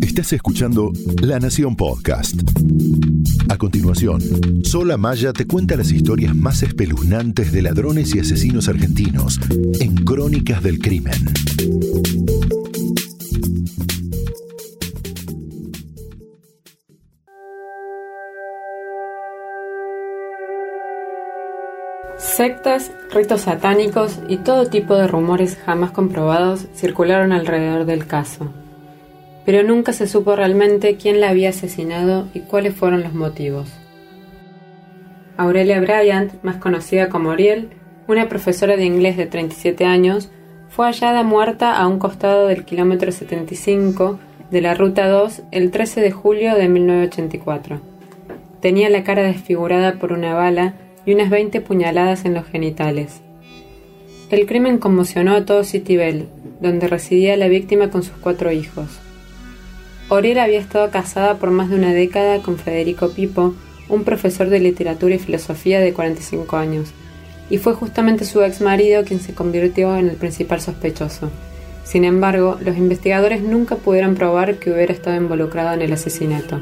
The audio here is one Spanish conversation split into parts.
Estás escuchando La Nación Podcast. A continuación, Sola Maya te cuenta las historias más espeluznantes de ladrones y asesinos argentinos en Crónicas del Crimen. Sectas, ritos satánicos y todo tipo de rumores jamás comprobados circularon alrededor del caso pero nunca se supo realmente quién la había asesinado y cuáles fueron los motivos. Aurelia Bryant, más conocida como Ariel, una profesora de inglés de 37 años, fue hallada muerta a un costado del kilómetro 75 de la Ruta 2 el 13 de julio de 1984. Tenía la cara desfigurada por una bala y unas 20 puñaladas en los genitales. El crimen conmocionó a todo Citybel, donde residía la víctima con sus cuatro hijos. Oriel había estado casada por más de una década con Federico Pipo, un profesor de literatura y filosofía de 45 años, y fue justamente su ex marido quien se convirtió en el principal sospechoso. Sin embargo, los investigadores nunca pudieron probar que hubiera estado involucrado en el asesinato.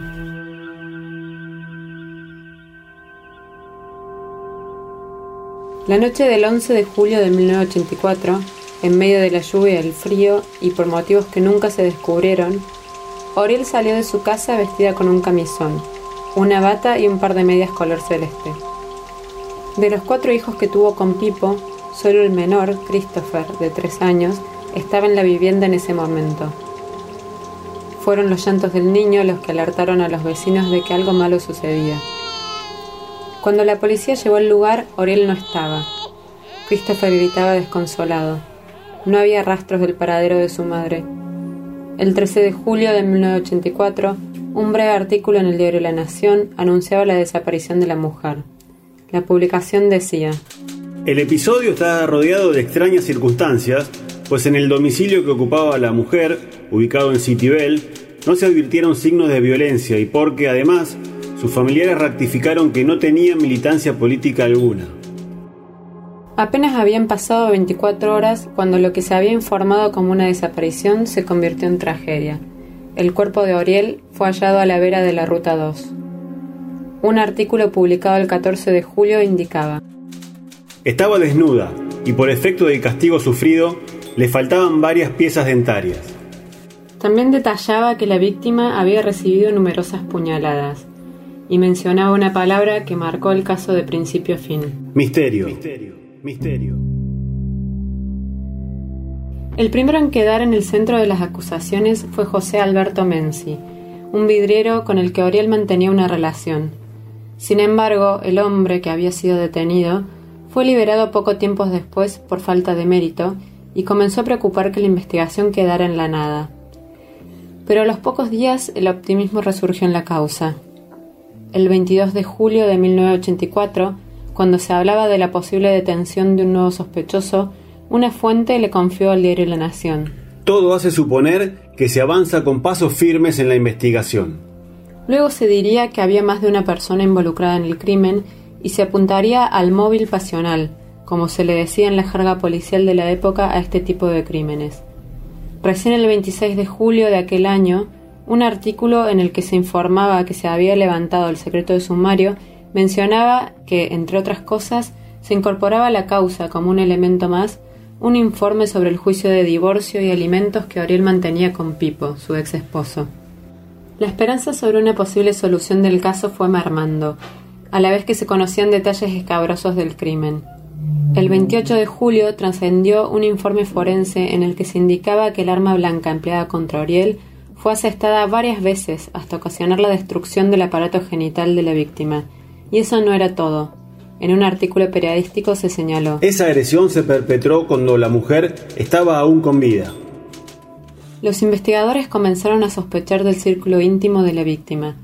La noche del 11 de julio de 1984, en medio de la lluvia y el frío, y por motivos que nunca se descubrieron, Oriel salió de su casa vestida con un camisón, una bata y un par de medias color celeste. De los cuatro hijos que tuvo con Pipo, solo el menor, Christopher, de tres años, estaba en la vivienda en ese momento. Fueron los llantos del niño los que alertaron a los vecinos de que algo malo sucedía. Cuando la policía llegó al lugar, Oriel no estaba. Christopher gritaba desconsolado. No había rastros del paradero de su madre. El 13 de julio de 1984, un breve artículo en el diario La Nación anunciaba la desaparición de la mujer. La publicación decía, El episodio está rodeado de extrañas circunstancias, pues en el domicilio que ocupaba la mujer, ubicado en Citibel, no se advirtieron signos de violencia y porque además sus familiares ratificaron que no tenía militancia política alguna. Apenas habían pasado 24 horas cuando lo que se había informado como una desaparición se convirtió en tragedia. El cuerpo de Oriel fue hallado a la vera de la Ruta 2. Un artículo publicado el 14 de julio indicaba Estaba desnuda y por efecto del castigo sufrido le faltaban varias piezas dentarias. También detallaba que la víctima había recibido numerosas puñaladas y mencionaba una palabra que marcó el caso de principio a fin. Misterio. Misterio. El primero en quedar en el centro de las acusaciones fue José Alberto Menzi, un vidriero con el que Oriel mantenía una relación. Sin embargo, el hombre que había sido detenido fue liberado poco tiempo después por falta de mérito y comenzó a preocupar que la investigación quedara en la nada. Pero a los pocos días el optimismo resurgió en la causa. El 22 de julio de 1984, cuando se hablaba de la posible detención de un nuevo sospechoso, una fuente le confió al diario La Nación. Todo hace suponer que se avanza con pasos firmes en la investigación. Luego se diría que había más de una persona involucrada en el crimen y se apuntaría al móvil pasional, como se le decía en la jerga policial de la época a este tipo de crímenes. Recién el 26 de julio de aquel año, un artículo en el que se informaba que se había levantado el secreto de sumario mencionaba que, entre otras cosas, se incorporaba a la causa como un elemento más un informe sobre el juicio de divorcio y alimentos que Oriel mantenía con Pipo, su ex esposo. La esperanza sobre una posible solución del caso fue mermando, a la vez que se conocían detalles escabrosos del crimen. El 28 de julio trascendió un informe forense en el que se indicaba que el arma blanca empleada contra Oriel fue asestada varias veces hasta ocasionar la destrucción del aparato genital de la víctima, y eso no era todo. En un artículo periodístico se señaló. Esa agresión se perpetró cuando la mujer estaba aún con vida. Los investigadores comenzaron a sospechar del círculo íntimo de la víctima.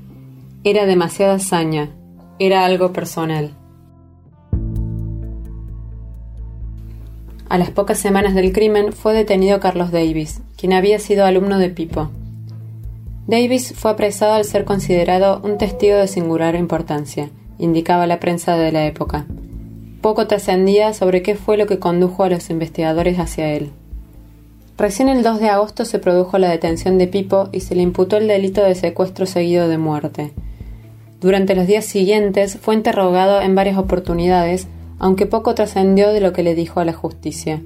Era demasiada hazaña. Era algo personal. A las pocas semanas del crimen fue detenido Carlos Davis, quien había sido alumno de Pipo. Davis fue apresado al ser considerado un testigo de singular importancia indicaba la prensa de la época. Poco trascendía sobre qué fue lo que condujo a los investigadores hacia él. Recién el 2 de agosto se produjo la detención de Pipo y se le imputó el delito de secuestro seguido de muerte. Durante los días siguientes fue interrogado en varias oportunidades, aunque poco trascendió de lo que le dijo a la justicia.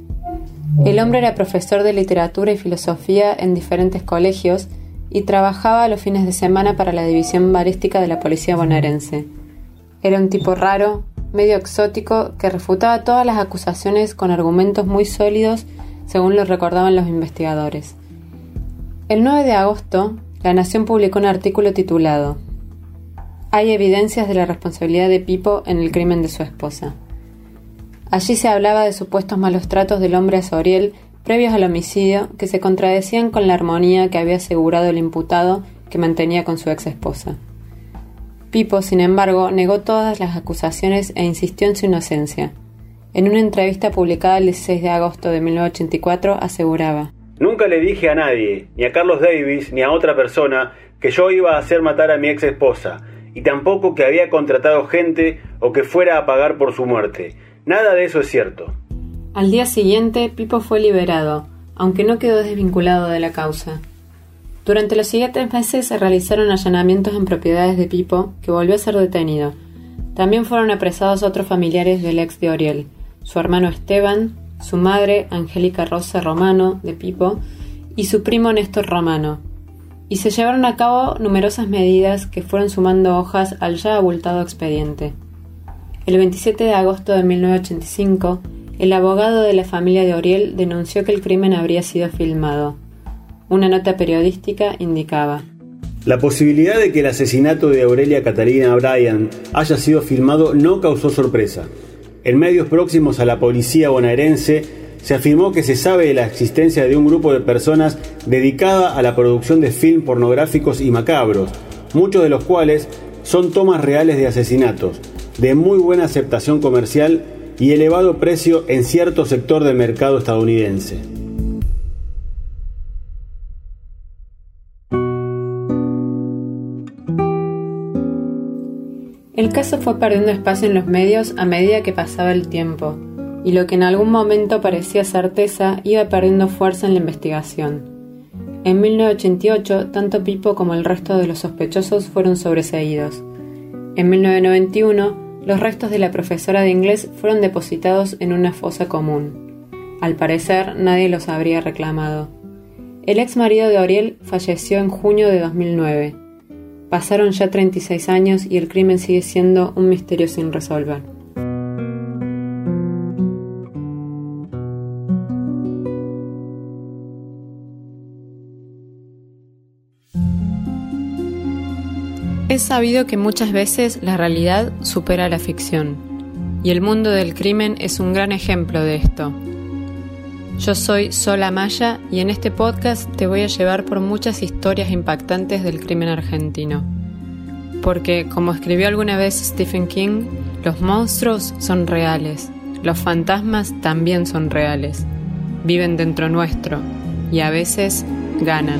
El hombre era profesor de literatura y filosofía en diferentes colegios y trabajaba los fines de semana para la división balística de la policía bonaerense. Era un tipo raro, medio exótico, que refutaba todas las acusaciones con argumentos muy sólidos según lo recordaban los investigadores. El 9 de agosto, La Nación publicó un artículo titulado Hay evidencias de la responsabilidad de Pipo en el crimen de su esposa. Allí se hablaba de supuestos malos tratos del hombre a Soriel previos al homicidio que se contradecían con la armonía que había asegurado el imputado que mantenía con su ex esposa. Pipo, sin embargo, negó todas las acusaciones e insistió en su inocencia. En una entrevista publicada el 16 de agosto de 1984 aseguraba Nunca le dije a nadie, ni a Carlos Davis, ni a otra persona, que yo iba a hacer matar a mi ex esposa, y tampoco que había contratado gente o que fuera a pagar por su muerte. Nada de eso es cierto. Al día siguiente, Pipo fue liberado, aunque no quedó desvinculado de la causa. Durante los siguientes meses se realizaron allanamientos en propiedades de Pipo, que volvió a ser detenido. También fueron apresados otros familiares del ex de Oriel, su hermano Esteban, su madre Angélica Rosa Romano de Pipo y su primo Néstor Romano, y se llevaron a cabo numerosas medidas que fueron sumando hojas al ya abultado expediente. El 27 de agosto de 1985, el abogado de la familia de Oriel denunció que el crimen habría sido filmado. Una nota periodística indicaba la posibilidad de que el asesinato de Aurelia Catalina Bryan haya sido filmado no causó sorpresa. En medios próximos a la policía bonaerense se afirmó que se sabe de la existencia de un grupo de personas dedicada a la producción de film pornográficos y macabros, muchos de los cuales son tomas reales de asesinatos, de muy buena aceptación comercial y elevado precio en cierto sector del mercado estadounidense. El caso fue perdiendo espacio en los medios a medida que pasaba el tiempo, y lo que en algún momento parecía certeza iba perdiendo fuerza en la investigación. En 1988, tanto Pipo como el resto de los sospechosos fueron sobreseídos. En 1991, los restos de la profesora de inglés fueron depositados en una fosa común. Al parecer, nadie los habría reclamado. El ex marido de Oriel falleció en junio de 2009 Pasaron ya 36 años y el crimen sigue siendo un misterio sin resolver. Es sabido que muchas veces la realidad supera la ficción, y el mundo del crimen es un gran ejemplo de esto. Yo soy Sola Maya y en este podcast te voy a llevar por muchas historias impactantes del crimen argentino. Porque, como escribió alguna vez Stephen King, los monstruos son reales, los fantasmas también son reales, viven dentro nuestro y a veces ganan.